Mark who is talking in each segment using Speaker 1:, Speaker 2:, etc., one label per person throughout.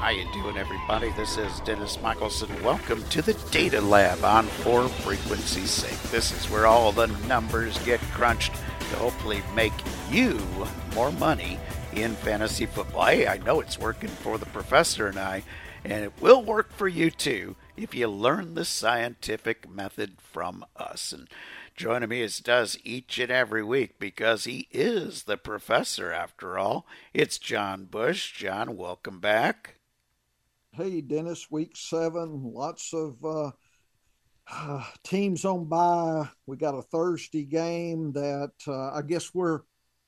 Speaker 1: How you doing, everybody? This is Dennis Michelson. Welcome to the Data Lab on For Frequency's Sake. This is where all the numbers get crunched to hopefully make you more money in fantasy football. Hey, I know it's working for the professor and I, and it will work for you too if you learn the scientific method from us. And joining me as does each and every week because he is the professor after all. It's John Bush. John, welcome back.
Speaker 2: Hey, Dennis, week seven, lots of uh, uh, teams on by. We got a Thursday game that uh, I guess we're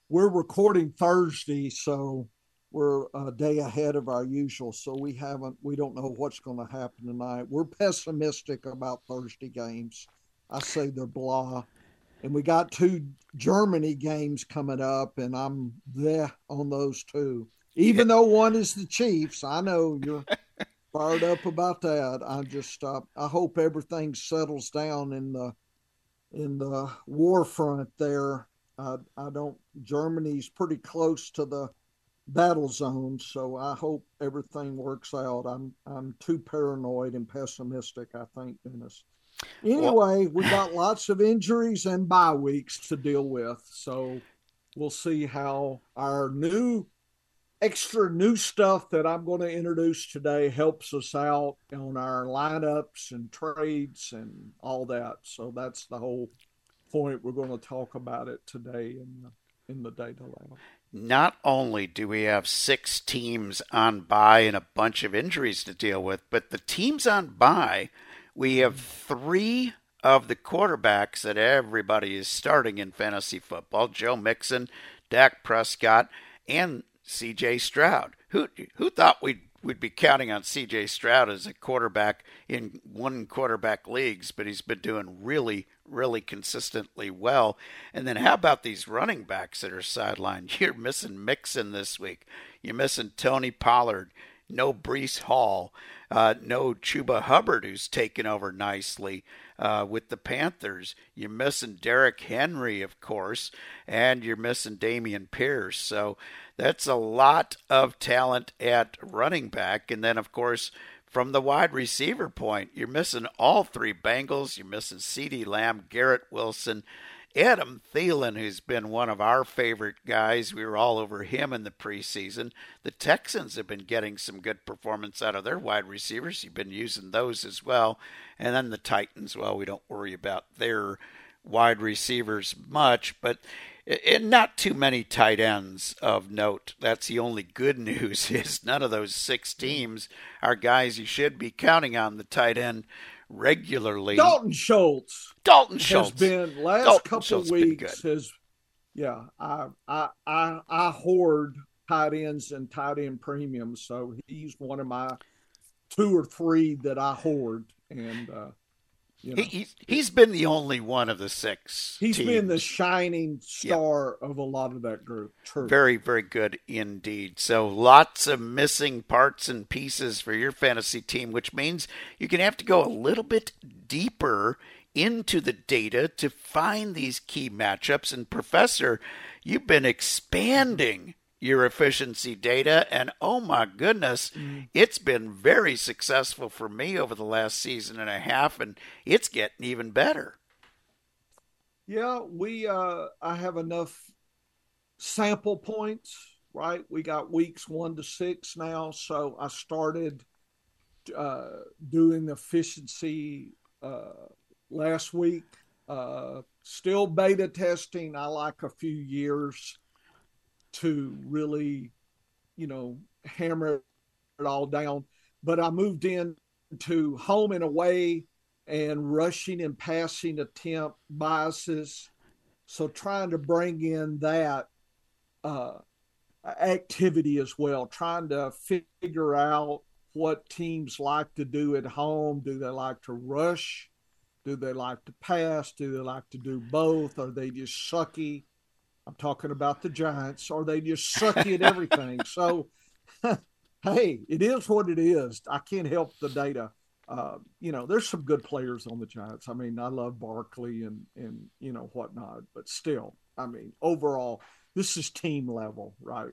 Speaker 2: we're recording Thursday, so we're a day ahead of our usual. So we haven't, we don't know what's going to happen tonight. We're pessimistic about Thursday games. I say they're blah. And we got two Germany games coming up, and I'm there on those two. Even though one is the Chiefs, I know you're fired up about that. I just uh, I hope everything settles down in the in the war front there. I, I don't. Germany's pretty close to the battle zone, so I hope everything works out. I'm I'm too paranoid and pessimistic. I think, Dennis. Anyway, we got lots of injuries and bye weeks to deal with, so we'll see how our new extra new stuff that I'm going to introduce today helps us out on our lineups and trades and all that. So that's the whole point. We're going to talk about it today in the, in the data lab.
Speaker 1: Not only do we have six teams on bye and a bunch of injuries to deal with, but the teams on bye, we have three of the quarterbacks that everybody is starting in fantasy football Joe Mixon, Dak Prescott, and C.J. Stroud. Who who thought we'd we'd be counting on C.J. Stroud as a quarterback in one quarterback leagues, but he's been doing really really consistently well. And then how about these running backs that are sidelined? You're missing Mixon this week. You're missing Tony Pollard. No Breece Hall. Uh, no Chuba Hubbard, who's taken over nicely uh, with the Panthers. You're missing Derrick Henry, of course, and you're missing Dameon Pierce. So that's a lot of talent at running back. And then, of course, from the wide receiver point, you're missing all three Bengals. You're missing CeeDee Lamb, Garrett Wilson, Adam Thielen, who's been one of our favorite guys. We were all over him in the preseason. The Texans have been getting some good performance out of their wide receivers. You've been using those as well. And then the Titans, well, we don't worry about their wide receivers much, but and not too many tight ends of note. That's the only good news is none of those six teams are guys you should be counting on the tight end regularly.
Speaker 2: Dalton Schultz.
Speaker 1: Dalton Schultz
Speaker 2: has been last Dalton couple Schultz weeks has yeah, I I I I hoard tight ends and tight end premiums, so he's one of my two or three that I hoard and uh
Speaker 1: you know, he, he's been the only one of the six.
Speaker 2: He's
Speaker 1: teams.
Speaker 2: been the shining star yeah. of a lot of that group.
Speaker 1: True. Very, very good indeed. So lots of missing parts and pieces for your fantasy team, which means you're going to have to go a little bit deeper into the data to find these key matchups. And Professor, you've been mm-hmm. expanding your efficiency data. And oh my goodness, mm. it's been very successful for me over the last season and a half, and it's getting even better.
Speaker 2: Yeah, we uh, I have enough sample points, right? We got weeks one to six now, so I started uh, doing efficiency uh, last week. Uh, still beta testing. I like a few years to really, you know, hammer it all down. But I moved in to home and away and rushing and passing attempt biases. So trying to bring in that uh, activity as well, trying to figure out what teams like to do at home. Do they like to rush? Do they like to pass? Do they like to do both? Are they just sucky? I'm talking about the Giants. Are they just sucky at everything? so, hey, it is what it is. I can't help the data. Uh, you know, there's some good players on the Giants. I mean, I love Barkley and and you know whatnot, but still, I mean, overall, this is team level, right?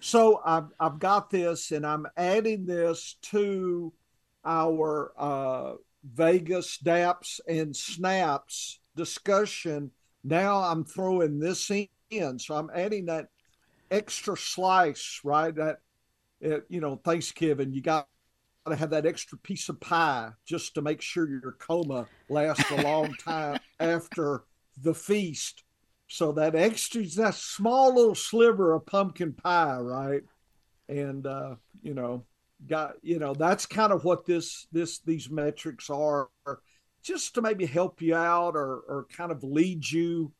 Speaker 2: So I've I've got this, and I'm adding this to our uh, Vegas DAPS and Snaps discussion. Now I'm throwing this in, so I'm adding that extra slice, right? That you know, Thanksgiving, you got to have that extra piece of pie just to make sure your coma lasts a long time after the feast. So that extra, that small little sliver of pumpkin pie, right? And uh, you know, got you know, that's kind of what this this these metrics are, just to maybe help you out or or kind of lead you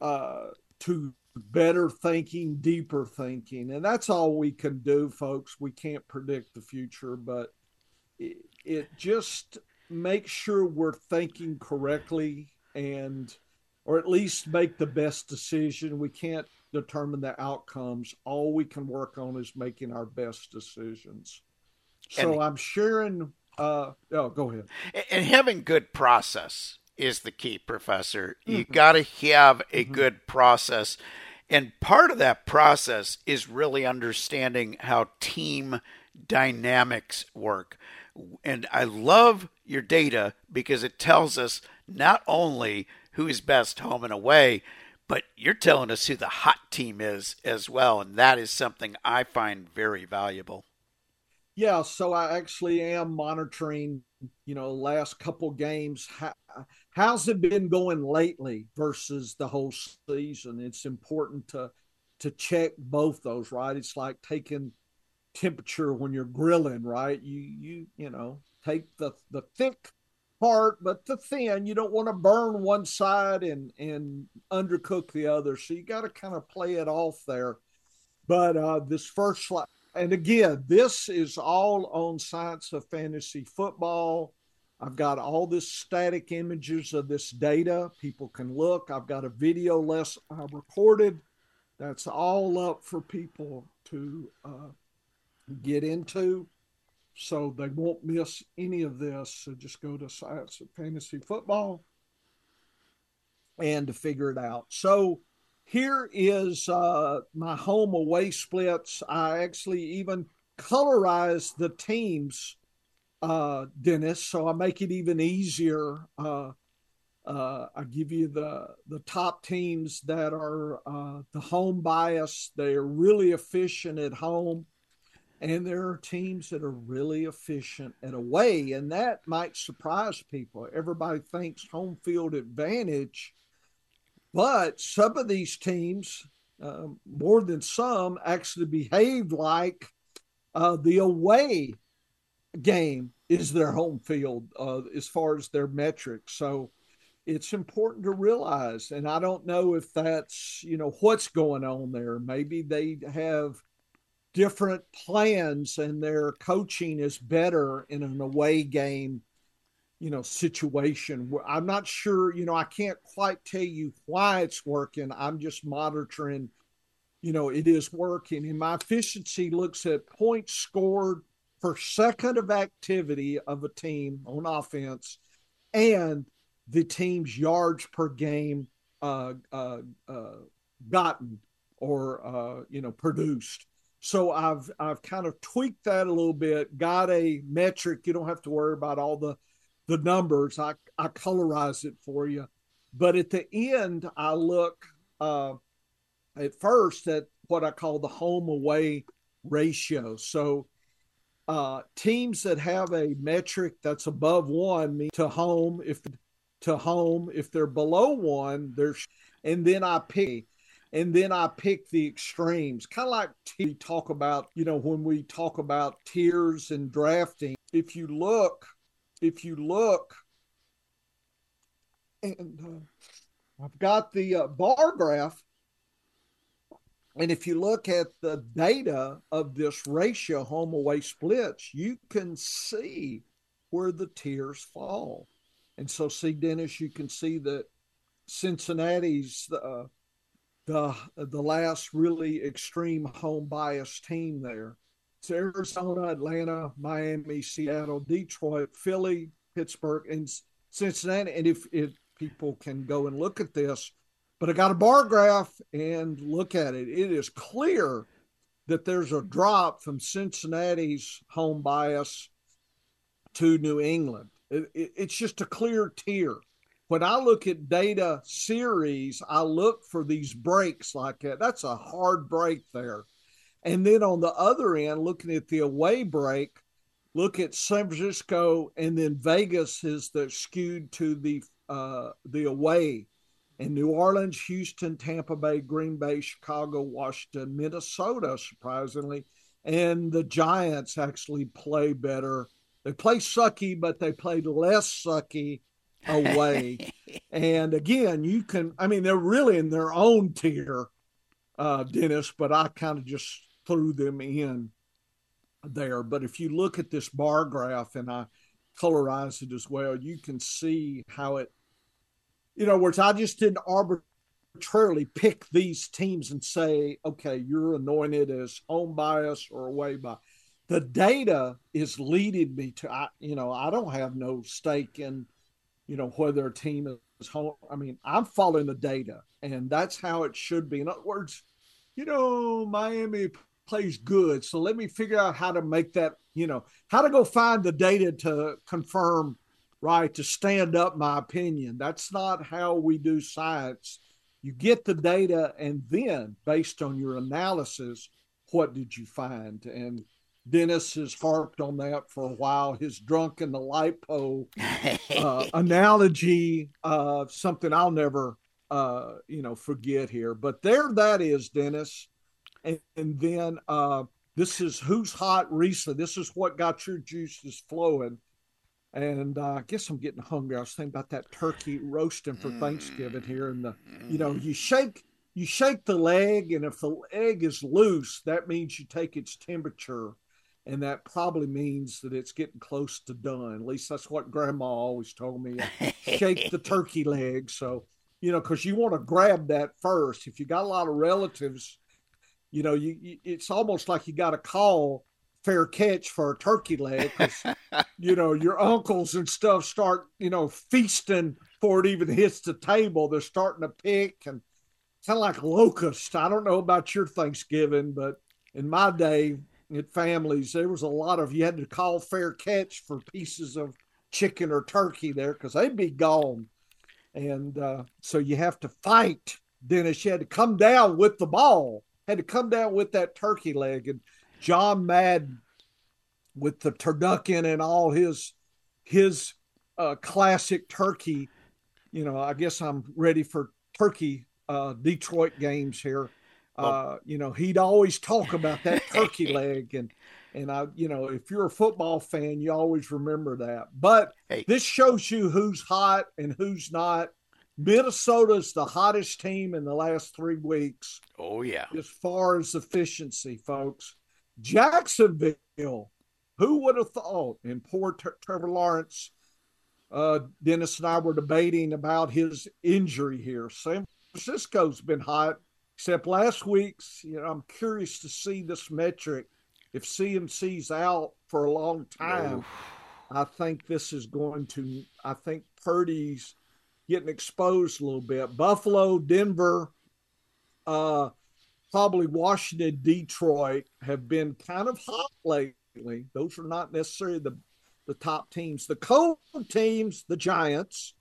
Speaker 2: uh, to better thinking, deeper thinking. And that's all we can do, folks. We can't predict the future, but it, it just makes sure we're thinking correctly and or at least make the best decision. We can't determine the outcomes. All we can work on is making our best decisions. So and, I'm sharing uh oh go ahead.
Speaker 1: And having good process is the key, Professor. You mm-hmm. got to have a mm-hmm. good process and part of that process is really understanding how team dynamics work. And I love your data because it tells us not only who is best home and away, but you're telling us who the hot team is as well. And that is something I find very valuable.
Speaker 2: Yeah, so I actually am monitoring, you know, last couple games. How, how's it been going lately versus the whole season? It's important to to check both those, right? It's like taking temperature when you're grilling, right? You you you know take the the thick part, but the thin. You don't want to burn one side and and undercook the other. So you got to kind of play it off there. But uh, this first and again, this is all on Science of Fantasy Football. I've got all this static images of this data. People can look. I've got a video less I recorded. That's all up for people to uh, get into. So they won't miss any of this. So just go to Science of Fantasy Football and to figure it out. So here is uh, my home away splits. I actually even colorize the teams, uh, Dennis, so I make it even easier. Uh, uh, I give you the the top teams that are uh, the home bias. They are really efficient at home, and there are teams that are really efficient at away, and that might surprise people. Everybody thinks home field advantage but some of these teams, uh, more than some, actually behave like uh, the away game is their home field uh, as far as their metrics. So it's important to realize, and I don't know if that's you know what's going on there. Maybe they have different plans and their coaching is better in an away game you know situation i'm not sure you know i can't quite tell you why it's working i'm just monitoring you know it is working and my efficiency looks at points scored per second of activity of a team on offense and the team's yards per game uh, uh, uh, gotten or uh, you know produced so I've I've kind of tweaked that a little bit. Got a metric. You don't have to worry about all the the numbers. I, I colorize it for you. But at the end, I look uh, at first at what I call the home away ratio. So uh, teams that have a metric that's above one to home if to home if they're below one there's and then I pick and then I pick the extremes kind of like we talk about you know when we talk about tiers and drafting if you look if you look, and uh, I've got the uh, bar graph, and if you look at the data of this ratio home away splits, you can see where the tiers fall. And so, see, Dennis, you can see that Cincinnati's uh, the the last really extreme home bias team there. It's Arizona, Atlanta, Miami, Seattle, Detroit, Philly, Pittsburgh, and Cincinnati. And if, if people can go and look at this, but I got a bar graph and look at it. It is clear that there's a drop from Cincinnati's home bias to New England. It, it, it's just a clear tier. When I look at data series, I look for these breaks like that. That's a hard break there. And then on the other end, looking at the away break, look at San Francisco and then Vegas is the skewed to the uh, the away. And New Orleans, Houston, Tampa Bay, Green Bay, Chicago, Washington, Minnesota, surprisingly, and the Giants actually play better. They play sucky, but they played less sucky away. and again, you can, I mean, they're really in their own tier, uh, Dennis, but I kind of just threw them in there. But if you look at this bar graph and I colorize it as well, you can see how it, you know, whereas I just didn't arbitrarily pick these teams and say, okay, you're anointed as home bias or away bias. The data is leading me to, I, you know, I don't have no stake in, you know, whether a team is home. I mean, I'm following the data, and that's how it should be. In other words, you know, Miami plays good. So let me figure out how to make that, you know, how to go find the data to confirm, right, to stand up my opinion. That's not how we do science. You get the data, and then based on your analysis, what did you find? And Dennis has harped on that for a while. His drunk in the lipo uh, analogy, uh, something I'll never, uh, you know, forget here. But there that is, Dennis and, and then uh, this is who's hot recently. This is what got your juices flowing. And uh, I guess I'm getting hungry. I was thinking about that turkey roasting for Thanksgiving here, and the you know you shake you shake the leg, and if the egg is loose, that means you take its temperature, and that probably means that it's getting close to done. At least that's what Grandma always told me. shake the turkey leg, so you know because you want to grab that first. If you got a lot of relatives you know, you, you it's almost like you got to call fair catch for a turkey leg because you know your uncles and stuff start you know feasting before it even hits the table. They're starting to pick and kind of like locust. I don't know about your Thanksgiving, but in my day at families, there was a lot of you had to call fair catch for pieces of chicken or turkey there because they'd be gone. And uh, so you have to fight. Dennis, you had to come down with the ball had to come down with that turkey leg. And John Madden with the turducken and all his his uh, classic turkey. You know, I guess I'm ready for turkey uh, Detroit games here. Uh, you know, he'd always talk about that turkey leg and and I, you know, if you're a football fan, you always remember that. But hey. this shows you who's hot and who's not. Minnesota's the hottest team in the last three weeks.
Speaker 1: Oh, yeah.
Speaker 2: As far as efficiency, folks. Jacksonville, who would have thought? And poor Trevor Lawrence, uh, Dennis and I were debating about his injury here. San Francisco's been hot, except last week's. You know, I'm curious to see this metric. If CMC's out for a long time. I think this is going to. I think Purdy's getting exposed a little bit. Buffalo, Denver, uh, probably Washington, Detroit have been kind of hot lately. Those are not necessarily the the top teams. The cold teams, the Giants,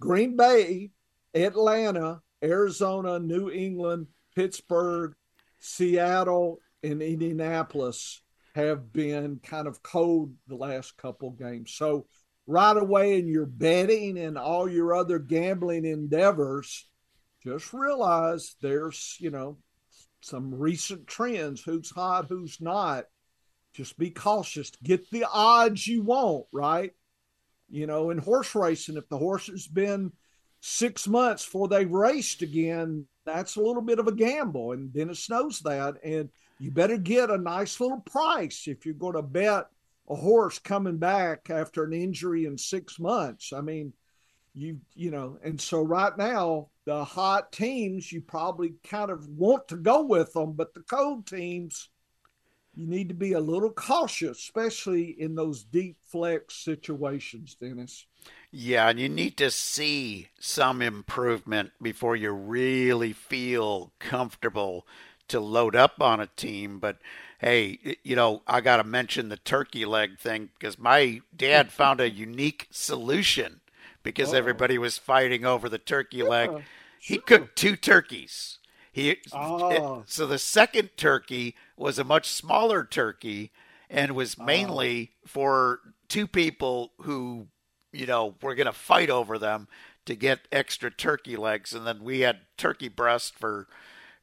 Speaker 2: Green Bay, Atlanta, Arizona, New England, Pittsburgh, Seattle, and Indianapolis have been kind of cold the last couple games. So right away in your betting and all your other gambling endeavors, just realize there's, you know, some recent trends who's hot, who's not. Just be cautious. Get the odds you want, right? You know, in horse racing, if the horse has been six months before they've raced again, that's a little bit of a gamble. And Dennis knows that. And you better get a nice little price if you're going to bet a horse coming back after an injury in six months. I mean, you you know, and so right now the hot teams you probably kind of want to go with them, but the cold teams you need to be a little cautious, especially in those deep flex situations, Dennis.
Speaker 1: Yeah, and you need to see some improvement before you really feel comfortable to load up on a team. But hey, you know, I got to mention the turkey leg thing because my dad found a unique solution because oh. everybody was fighting over the turkey yeah, leg. Sure. He cooked two turkeys. He oh. so the second turkey was a much smaller turkey and was oh. mainly oh. for two people who you know were going to fight over them to get extra turkey legs and then we had turkey breast for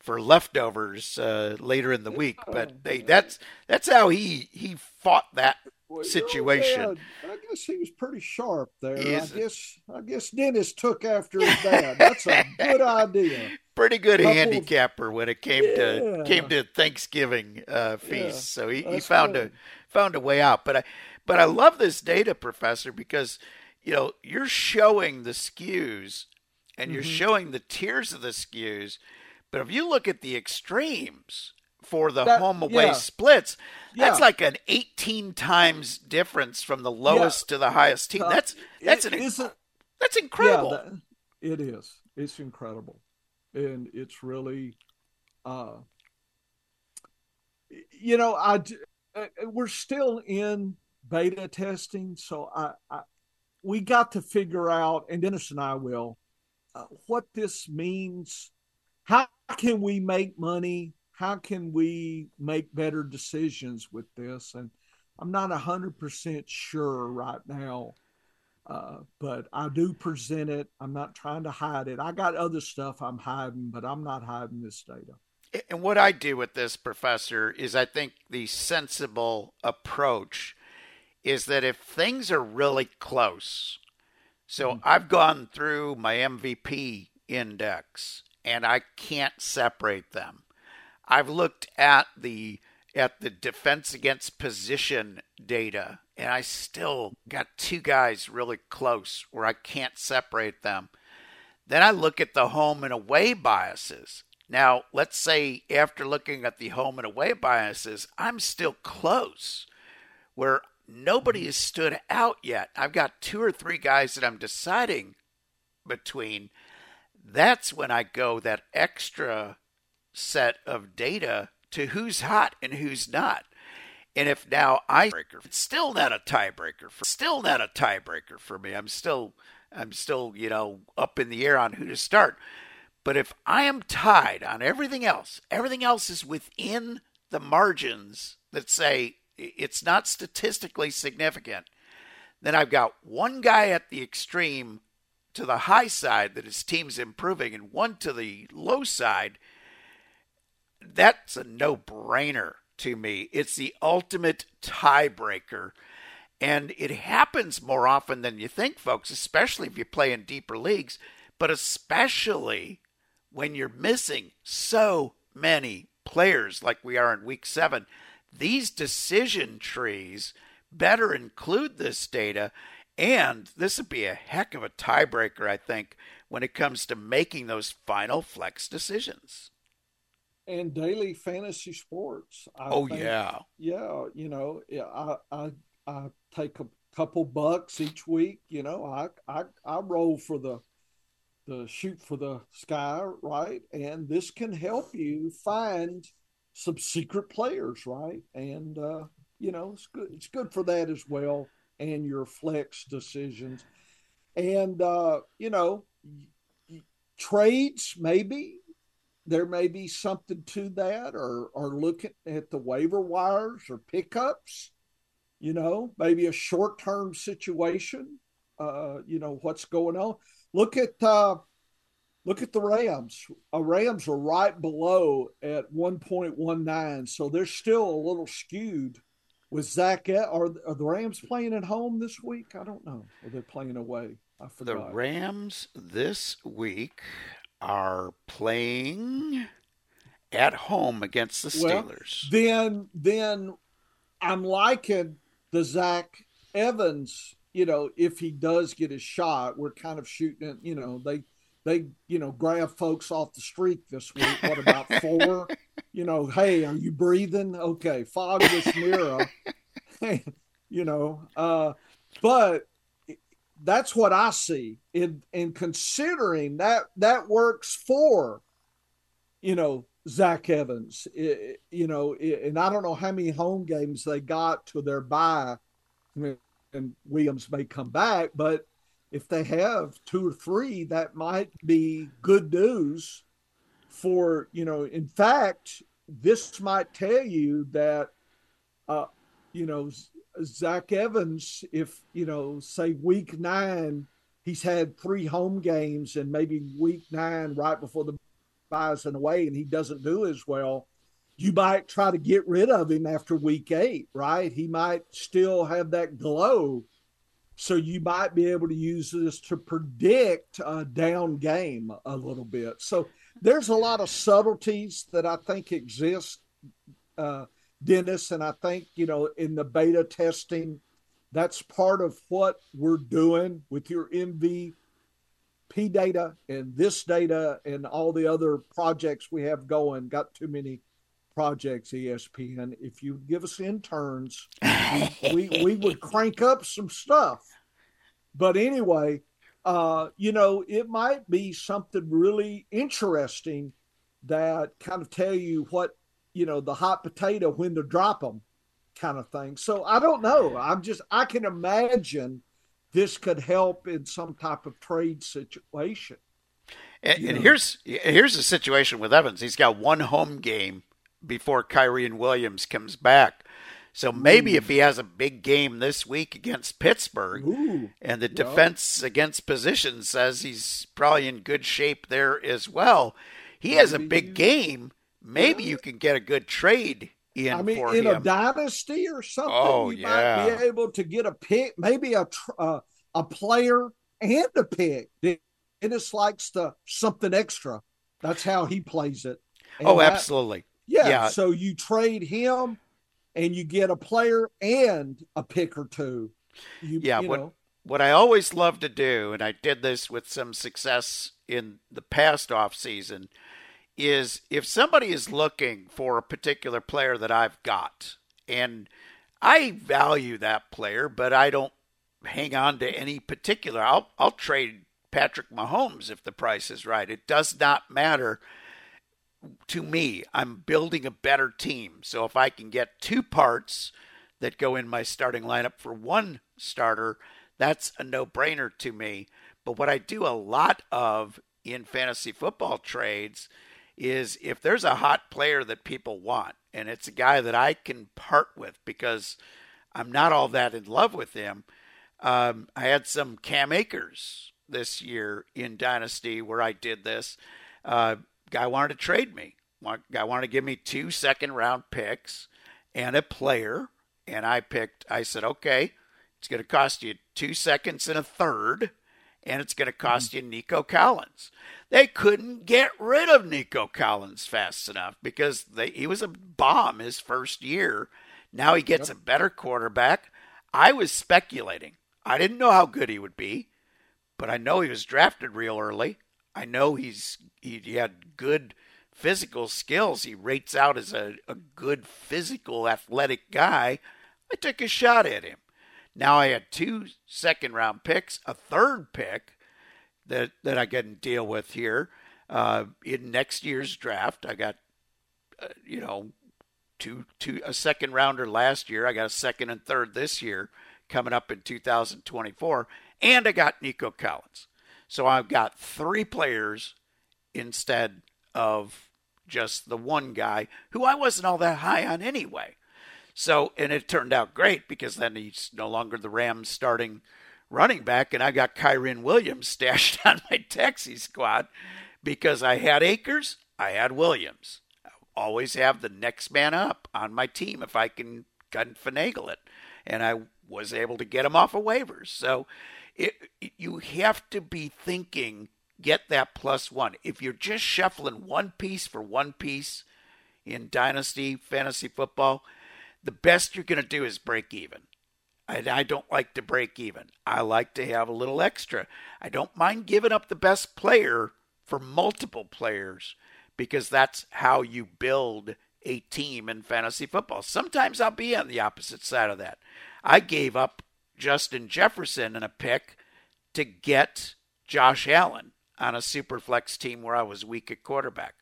Speaker 1: for leftovers uh, later in the week. But hey, that's that's how he he fought that well, situation.
Speaker 2: I guess he was pretty sharp there. I guess I guess Dennis took after his dad. That's a good idea.
Speaker 1: Pretty good Couple handicapper of, when it came yeah. to came to Thanksgiving uh, feast. Yeah, so he, he found good. a found a way out. But I but I love this data, Professor, because you know you're showing the skews and you're mm-hmm. showing the tiers of the skews but if you look at the extremes for the that, home away yeah. splits, that's yeah. like an 18 times difference from the lowest yeah. to the highest team. That's that's it, an that's incredible. That,
Speaker 2: it is. It's incredible, and it's really, uh, you know, I uh, we're still in beta testing, so I, I we got to figure out, and Dennis and I will, uh, what this means how can we make money? How can we make better decisions with this? And I'm not 100% sure right now, uh, but I do present it. I'm not trying to hide it. I got other stuff I'm hiding, but I'm not hiding this data.
Speaker 1: And what I do with this, Professor, is I think the sensible approach is that if things are really close, so mm-hmm. I've gone through my MVP index and I can't separate them. I've looked at the at the defense against position data and I still got two guys really close where I can't separate them. Then I look at the home and away biases. Now, let's say after looking at the home and away biases, I'm still close where nobody mm-hmm. has stood out yet. I've got two or three guys that I'm deciding between that's when I go that extra set of data to who's hot and who's not. And if now I breaker, it's still not a tiebreaker for still not a tiebreaker for me. I'm still I'm still, you know, up in the air on who to start. But if I am tied on everything else, everything else is within the margins that say it's not statistically significant, then I've got one guy at the extreme to the high side that his team's improving and one to the low side, that's a no brainer to me. It's the ultimate tiebreaker. And it happens more often than you think, folks, especially if you play in deeper leagues, but especially when you're missing so many players like we are in week seven. These decision trees better include this data and this would be a heck of a tiebreaker, I think, when it comes to making those final flex decisions.
Speaker 2: And daily fantasy sports.
Speaker 1: I oh think, yeah,
Speaker 2: yeah. You know, yeah, I, I I take a couple bucks each week. You know, I I I roll for the the shoot for the sky, right? And this can help you find some secret players, right? And uh, you know, it's good. It's good for that as well and your flex decisions. And, uh, you know, trades, maybe there may be something to that, or, or looking at the waiver wires or pickups, you know, maybe a short term situation, uh, you know, what's going on. Look at, uh, look at the Rams. Uh, Rams are right below at 1.19, so they're still a little skewed with Zach, are, are the Rams playing at home this week? I don't know. Are they playing away? I forgot.
Speaker 1: The Rams this week are playing at home against the Steelers.
Speaker 2: Well, then, then I'm liking the Zach Evans. You know, if he does get his shot, we're kind of shooting. It, you know, they they you know grab folks off the street this week. What about four? you know, hey, are you breathing? Okay, fog this mirror. you know, uh, but that's what I see in in considering that that works for you know Zach Evans. It, you know, it, and I don't know how many home games they got to their bye, and Williams may come back, but if they have two or three, that might be good news for, you know, in fact, this might tell you that, uh, you know, Zach Evans, if, you know, say week nine, he's had three home games and maybe week nine, right before the byes and away, and he doesn't do as well, you might try to get rid of him after week eight, right? He might still have that glow so you might be able to use this to predict a down game a little bit. So there's a lot of subtleties that I think exist, uh, Dennis, and I think you know in the beta testing, that's part of what we're doing with your MVP data and this data and all the other projects we have going. Got too many projects, ESPN. If you give us interns, we, we would crank up some stuff. But anyway, uh, you know, it might be something really interesting that kind of tell you what, you know, the hot potato when to drop them kind of thing. So I don't know. I'm just, I can imagine this could help in some type of trade situation.
Speaker 1: And, and here's here's the situation with Evans. He's got one home game before Kyren Williams comes back. So maybe Ooh. if he has a big game this week against Pittsburgh Ooh. and the defense against position says he's probably in good shape there as well, he has a big game. Maybe you can get a good trade in I mean, in
Speaker 2: him. a dynasty or something. Oh, you yeah. might be able to get a pick, maybe a uh, a player and a pick. Dennis likes the something extra. That's how he plays it.
Speaker 1: And oh, absolutely.
Speaker 2: Yeah, yeah. So you trade him and you get a player and a pick or two. You,
Speaker 1: yeah, you what know. what I always love to do, and I did this with some success in the past off season, is if somebody is looking for a particular player that I've got, and I value that player, but I don't hang on to any particular. I'll I'll trade Patrick Mahomes if the price is right. It does not matter to me, I'm building a better team. So if I can get two parts that go in my starting lineup for one starter, that's a no brainer to me. But what I do a lot of in fantasy football trades is if there's a hot player that people want and it's a guy that I can part with because I'm not all that in love with him. Um, I had some Cam Akers this year in Dynasty where I did this. Uh, Guy wanted to trade me. Guy wanted to give me two second round picks and a player. And I picked, I said, okay, it's going to cost you two seconds and a third, and it's going to cost mm-hmm. you Nico Collins. They couldn't get rid of Nico Collins fast enough because they, he was a bomb his first year. Now he gets yep. a better quarterback. I was speculating. I didn't know how good he would be, but I know he was drafted real early. I know he's he, he had good physical skills. He rates out as a, a good physical, athletic guy. I took a shot at him. Now I had two second round picks, a third pick that that I couldn't deal with here uh, in next year's draft. I got uh, you know two two a second rounder last year. I got a second and third this year coming up in 2024, and I got Nico Collins. So I've got three players instead of just the one guy who I wasn't all that high on anyway. So, and it turned out great because then he's no longer the Rams starting running back, and I got Kyren Williams stashed on my taxi squad because I had Akers, I had Williams. I always have the next man up on my team if I can, can finagle it. And I was able to get him off of waivers. So it, you have to be thinking get that plus one. If you're just shuffling one piece for one piece in dynasty fantasy football, the best you're going to do is break even. And I don't like to break even. I like to have a little extra. I don't mind giving up the best player for multiple players because that's how you build a team in fantasy football. Sometimes I'll be on the opposite side of that. I gave up Justin Jefferson in a pick to get Josh Allen on a super flex team where I was weak at quarterback.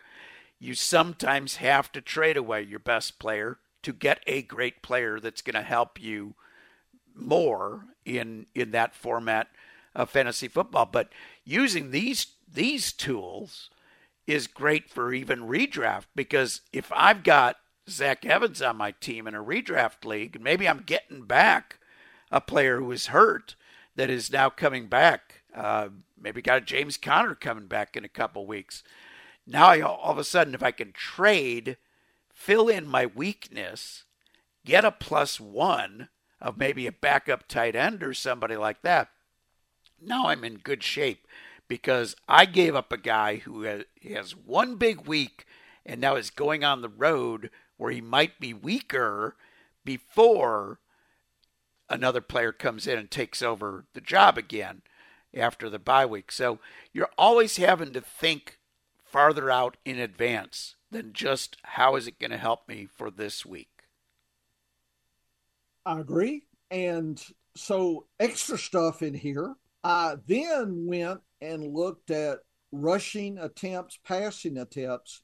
Speaker 1: you sometimes have to trade away your best player to get a great player that's going to help you more in in that format of fantasy football. But using these these tools is great for even redraft because if I've got Zach Evans on my team in a redraft league, maybe I'm getting back a player who is hurt that is now coming back. Uh, maybe got a James Conner coming back in a couple weeks. Now I, all of a sudden, if I can trade, fill in my weakness, get a plus one of maybe a backup tight end or somebody like that, now I'm in good shape because I gave up a guy who has one big week and now is going on the road where he might be weaker before another player comes in and takes over the job again after the bye week. So you're always having to think farther out in advance than just how is it going to help me for this week.
Speaker 2: I agree. And so extra stuff in here. I then went and looked at rushing attempts, passing attempts.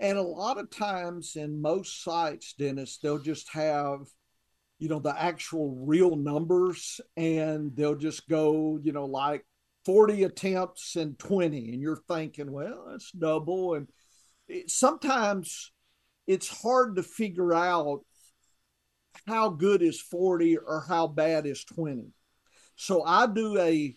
Speaker 2: And a lot of times in most sites, Dennis, they'll just have, you know, the actual real numbers and they'll just go, you know, like 40 attempts and 20. And you're thinking, well, that's double. And it, sometimes it's hard to figure out how good is 40 or how bad is 20. So I do a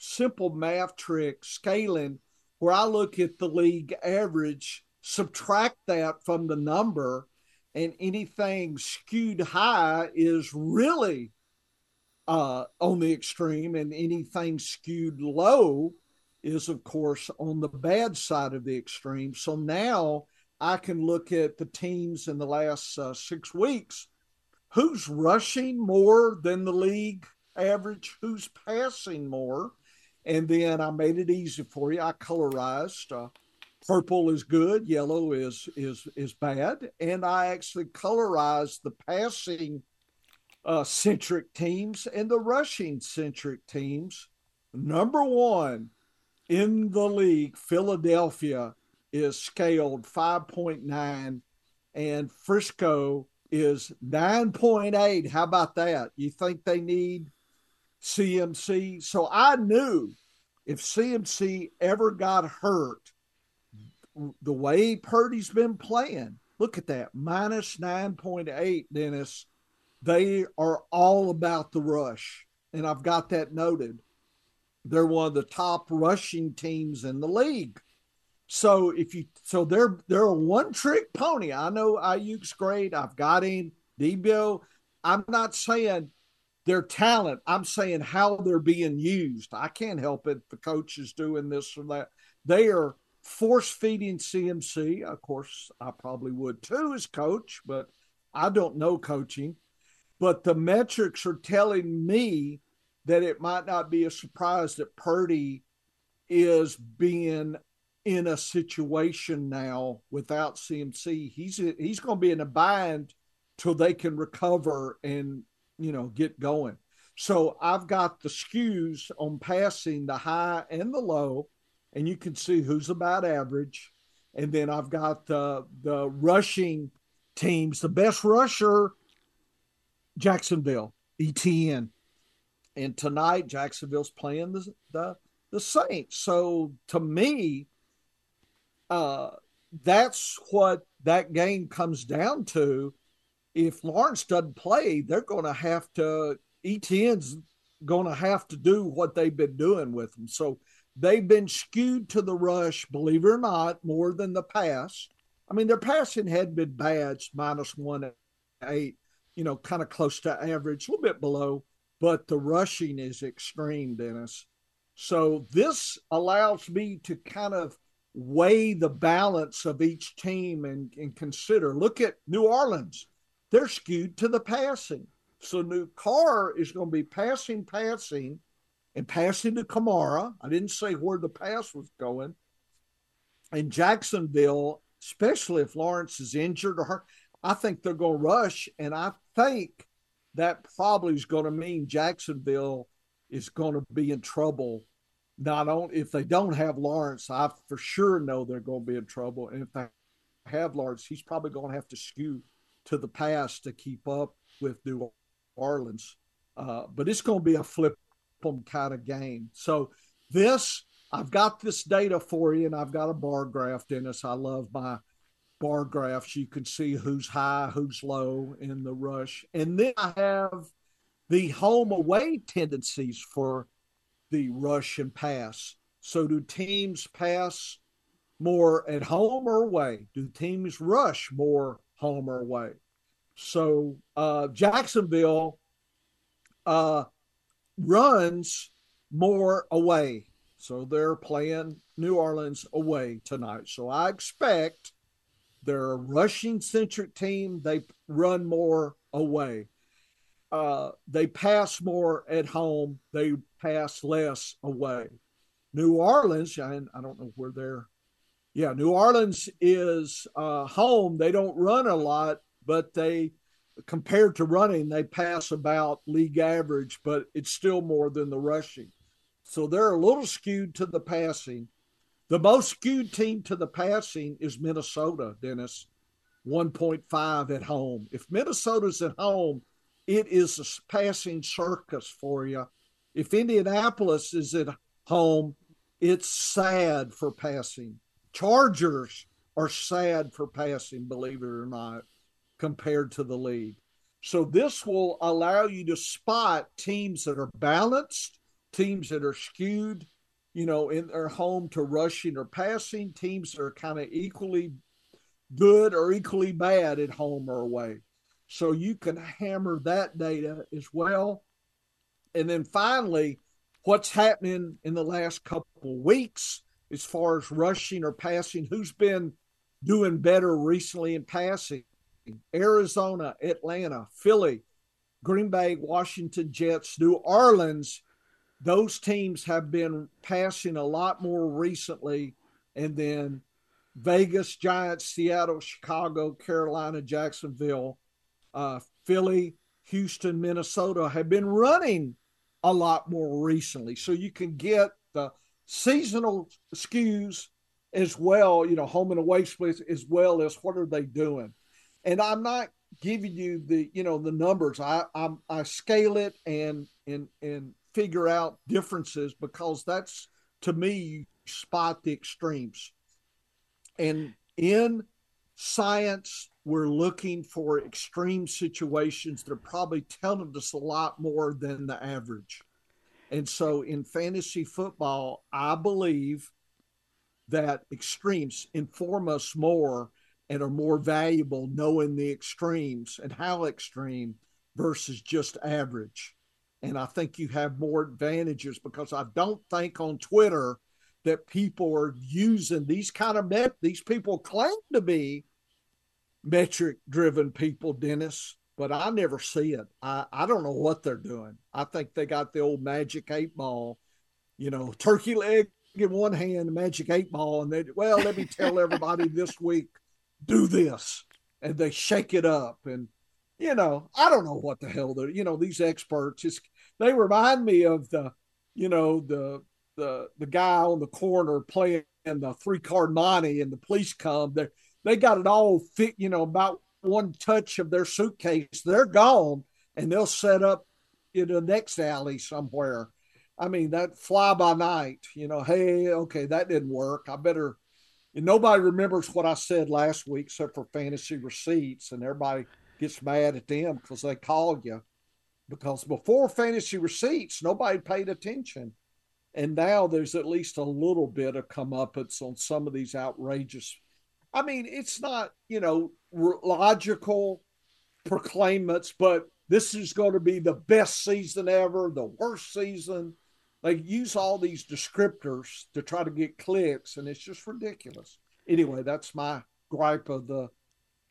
Speaker 2: simple math trick scaling where I look at the league average, subtract that from the number, and anything skewed high is really uh, on the extreme, and anything skewed low is, of course, on the bad side of the extreme. So now I can look at the teams in the last uh, six weeks. Who's rushing more than the league average? Who's passing more? And then I made it easy for you. I colorized. Uh, purple is good, yellow is is is bad, and I actually colorized the passing uh, centric teams and the rushing centric teams. Number one in the league, Philadelphia is scaled 5.9, and Frisco is 9.8. How about that? You think they need CMC. So I knew if CMC ever got hurt, the way Purdy's been playing, look at that minus 9.8, Dennis. They are all about the rush. And I've got that noted. They're one of the top rushing teams in the league. So if you so they're they're a one trick pony. I know Aiyuk's great. I've got him. Deebo. I'm not saying their talent. I'm saying how they're being used. I can't help it. The coach is doing this or that. They are force feeding CMC. Of course, I probably would too as coach, but I don't know coaching. But the metrics are telling me that it might not be a surprise that Purdy is being in a situation now without CMC. He's he's going to be in a bind till they can recover and you know, get going. So I've got the skews on passing the high and the low, and you can see who's about average. And then I've got the the rushing teams. The best rusher, Jacksonville, ETN. And tonight Jacksonville's playing the the, the Saints. So to me, uh, that's what that game comes down to if Lawrence doesn't play, they're going to have to, ETN's going to have to do what they've been doing with them. So they've been skewed to the rush, believe it or not, more than the pass. I mean, their passing had been bad, minus one eight, you know, kind of close to average, a little bit below, but the rushing is extreme, Dennis. So this allows me to kind of weigh the balance of each team and, and consider. Look at New Orleans they're skewed to the passing. So new Carr is going to be passing, passing, and passing to Kamara. I didn't say where the pass was going. And Jacksonville, especially if Lawrence is injured or hurt, I think they're going to rush. And I think that probably is going to mean Jacksonville is going to be in trouble. Not only if they don't have Lawrence, I for sure know they're going to be in trouble. And if they have Lawrence, he's probably going to have to skew to the pass to keep up with New Orleans. Uh, but it's going to be a flip them kind of game. So this, I've got this data for you, and I've got a bar graph, Dennis. I love my bar graphs. You can see who's high, who's low in the rush. And then I have the home away tendencies for the rush and pass. So do teams pass more at home or away? Do teams rush more home or away? So uh, Jacksonville uh, runs more away. So they're playing New Orleans away tonight. So I expect they're a rushing centric team. They run more away. Uh, they pass more at home. They pass less away. New Orleans, and I don't know where they're. Yeah, New Orleans is uh, home. They don't run a lot, but they, compared to running, they pass about league average, but it's still more than the rushing. So they're a little skewed to the passing. The most skewed team to the passing is Minnesota, Dennis, 1.5 at home. If Minnesota's at home, it is a passing circus for you. If Indianapolis is at home, it's sad for passing. Chargers are sad for passing, believe it or not, compared to the league. So this will allow you to spot teams that are balanced, teams that are skewed, you know, in their home to rushing or passing, teams that are kind of equally good or equally bad at home or away. So you can hammer that data as well. And then finally, what's happening in the last couple weeks as far as rushing or passing, who's been doing better recently in passing? Arizona, Atlanta, Philly, Green Bay, Washington Jets, New Orleans. Those teams have been passing a lot more recently. And then Vegas, Giants, Seattle, Chicago, Carolina, Jacksonville, uh, Philly, Houston, Minnesota have been running a lot more recently. So you can get the seasonal skews as well, you know, home and away splits as well as what are they doing. And I'm not giving you the, you know, the numbers. I I'm, I scale it and and and figure out differences because that's to me you spot the extremes. And in science, we're looking for extreme situations that are probably telling us a lot more than the average. And so in fantasy football, I believe that extremes inform us more and are more valuable knowing the extremes and how extreme versus just average. And I think you have more advantages because I don't think on Twitter that people are using these kind of met these people claim to be metric driven people, Dennis, but I never see it. I, I don't know what they're doing. I think they got the old magic eight ball, you know, turkey leg in one hand, magic eight ball, and they, well, let me tell everybody this week, do this. And they shake it up. And, you know, I don't know what the hell they're, you know, these experts, just, they remind me of the, you know, the, the, the guy on the corner playing the three card monte and the police come. They're, they got it all fit, you know, about one touch of their suitcase, they're gone and they'll set up in the next alley somewhere. I mean, that fly by night, you know, hey, okay, that didn't work. I better, and nobody remembers what I said last week except for fantasy receipts, and everybody gets mad at them because they call you. Because before fantasy receipts, nobody paid attention. And now there's at least a little bit of comeuppance on some of these outrageous I mean, it's not, you know, logical proclaimants, but this is going to be the best season ever, the worst season. They use all these descriptors to try to get clicks, and it's just ridiculous. Anyway, that's my gripe of the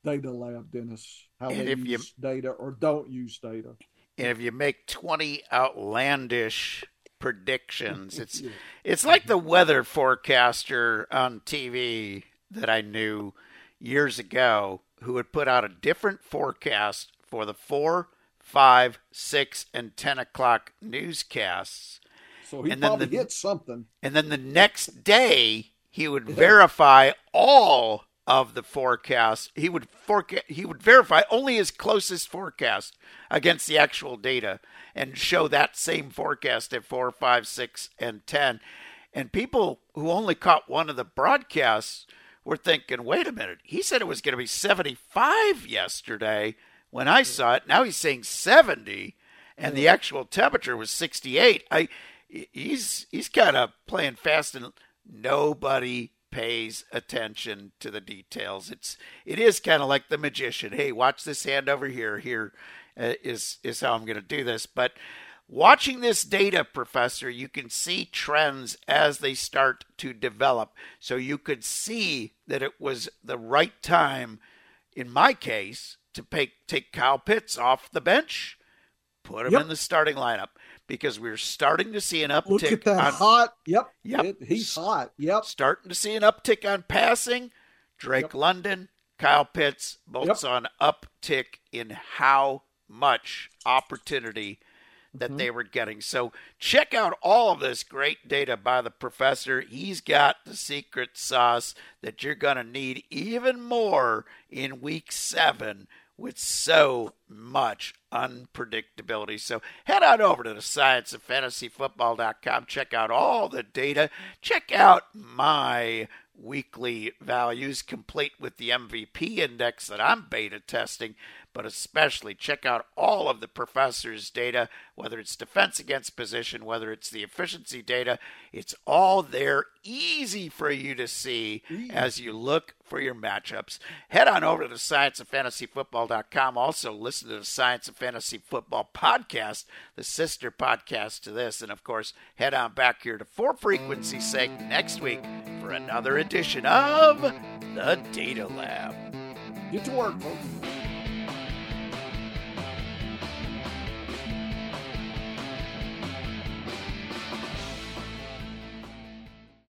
Speaker 2: data lab, Dennis. How and they use you, data or don't use data.
Speaker 1: And if you make twenty outlandish predictions, it's it's like the weather forecaster on TV that I knew years ago who would put out a different forecast for the four, five, six, and ten o'clock newscasts.
Speaker 2: So he and probably the,
Speaker 1: gets
Speaker 2: something.
Speaker 1: And then the next day he would yeah. verify all of the forecast. He would forecast he would verify only his closest forecast against the actual data and show that same forecast at four, five, six, and ten. And people who only caught one of the broadcasts were thinking, wait a minute, he said it was going to be 75 yesterday when I saw it. Now he's saying 70, and the actual temperature was 68. I he's he's kind of playing fast and nobody pays attention to the details. It's it is kind of like the magician. Hey, watch this hand over here. Here uh, is is how I'm going to do this. But watching this data, professor, you can see trends as they start to develop. So you could see that it was the right time, in my case, to pay, take Kyle Pitts off the bench, put him yep. in the starting lineup because we're starting to see an uptick. Look
Speaker 2: at that on, hot. Yep. Yep. It, he's hot. Yep.
Speaker 1: Starting to see an uptick on passing. Drake yep. London, Kyle Pitts, both yep. an uptick in how much opportunity that mm-hmm. they were getting. So check out all of this great data by the professor. He's got the secret sauce that you're going to need even more in week seven with so much unpredictability. So head on over to the science of fantasyfootball.com. Check out all the data. Check out my weekly values complete with the MVP index that I'm beta testing but especially check out all of the professor's data, whether it's defense against position, whether it's the efficiency data. It's all there, easy for you to see as you look for your matchups. Head on over to the scienceoffantasyfootball.com. Also, listen to the Science of Fantasy Football podcast, the sister podcast to this. And of course, head on back here to For Frequency's sake next week for another edition of the Data Lab.
Speaker 2: Get to work, folks.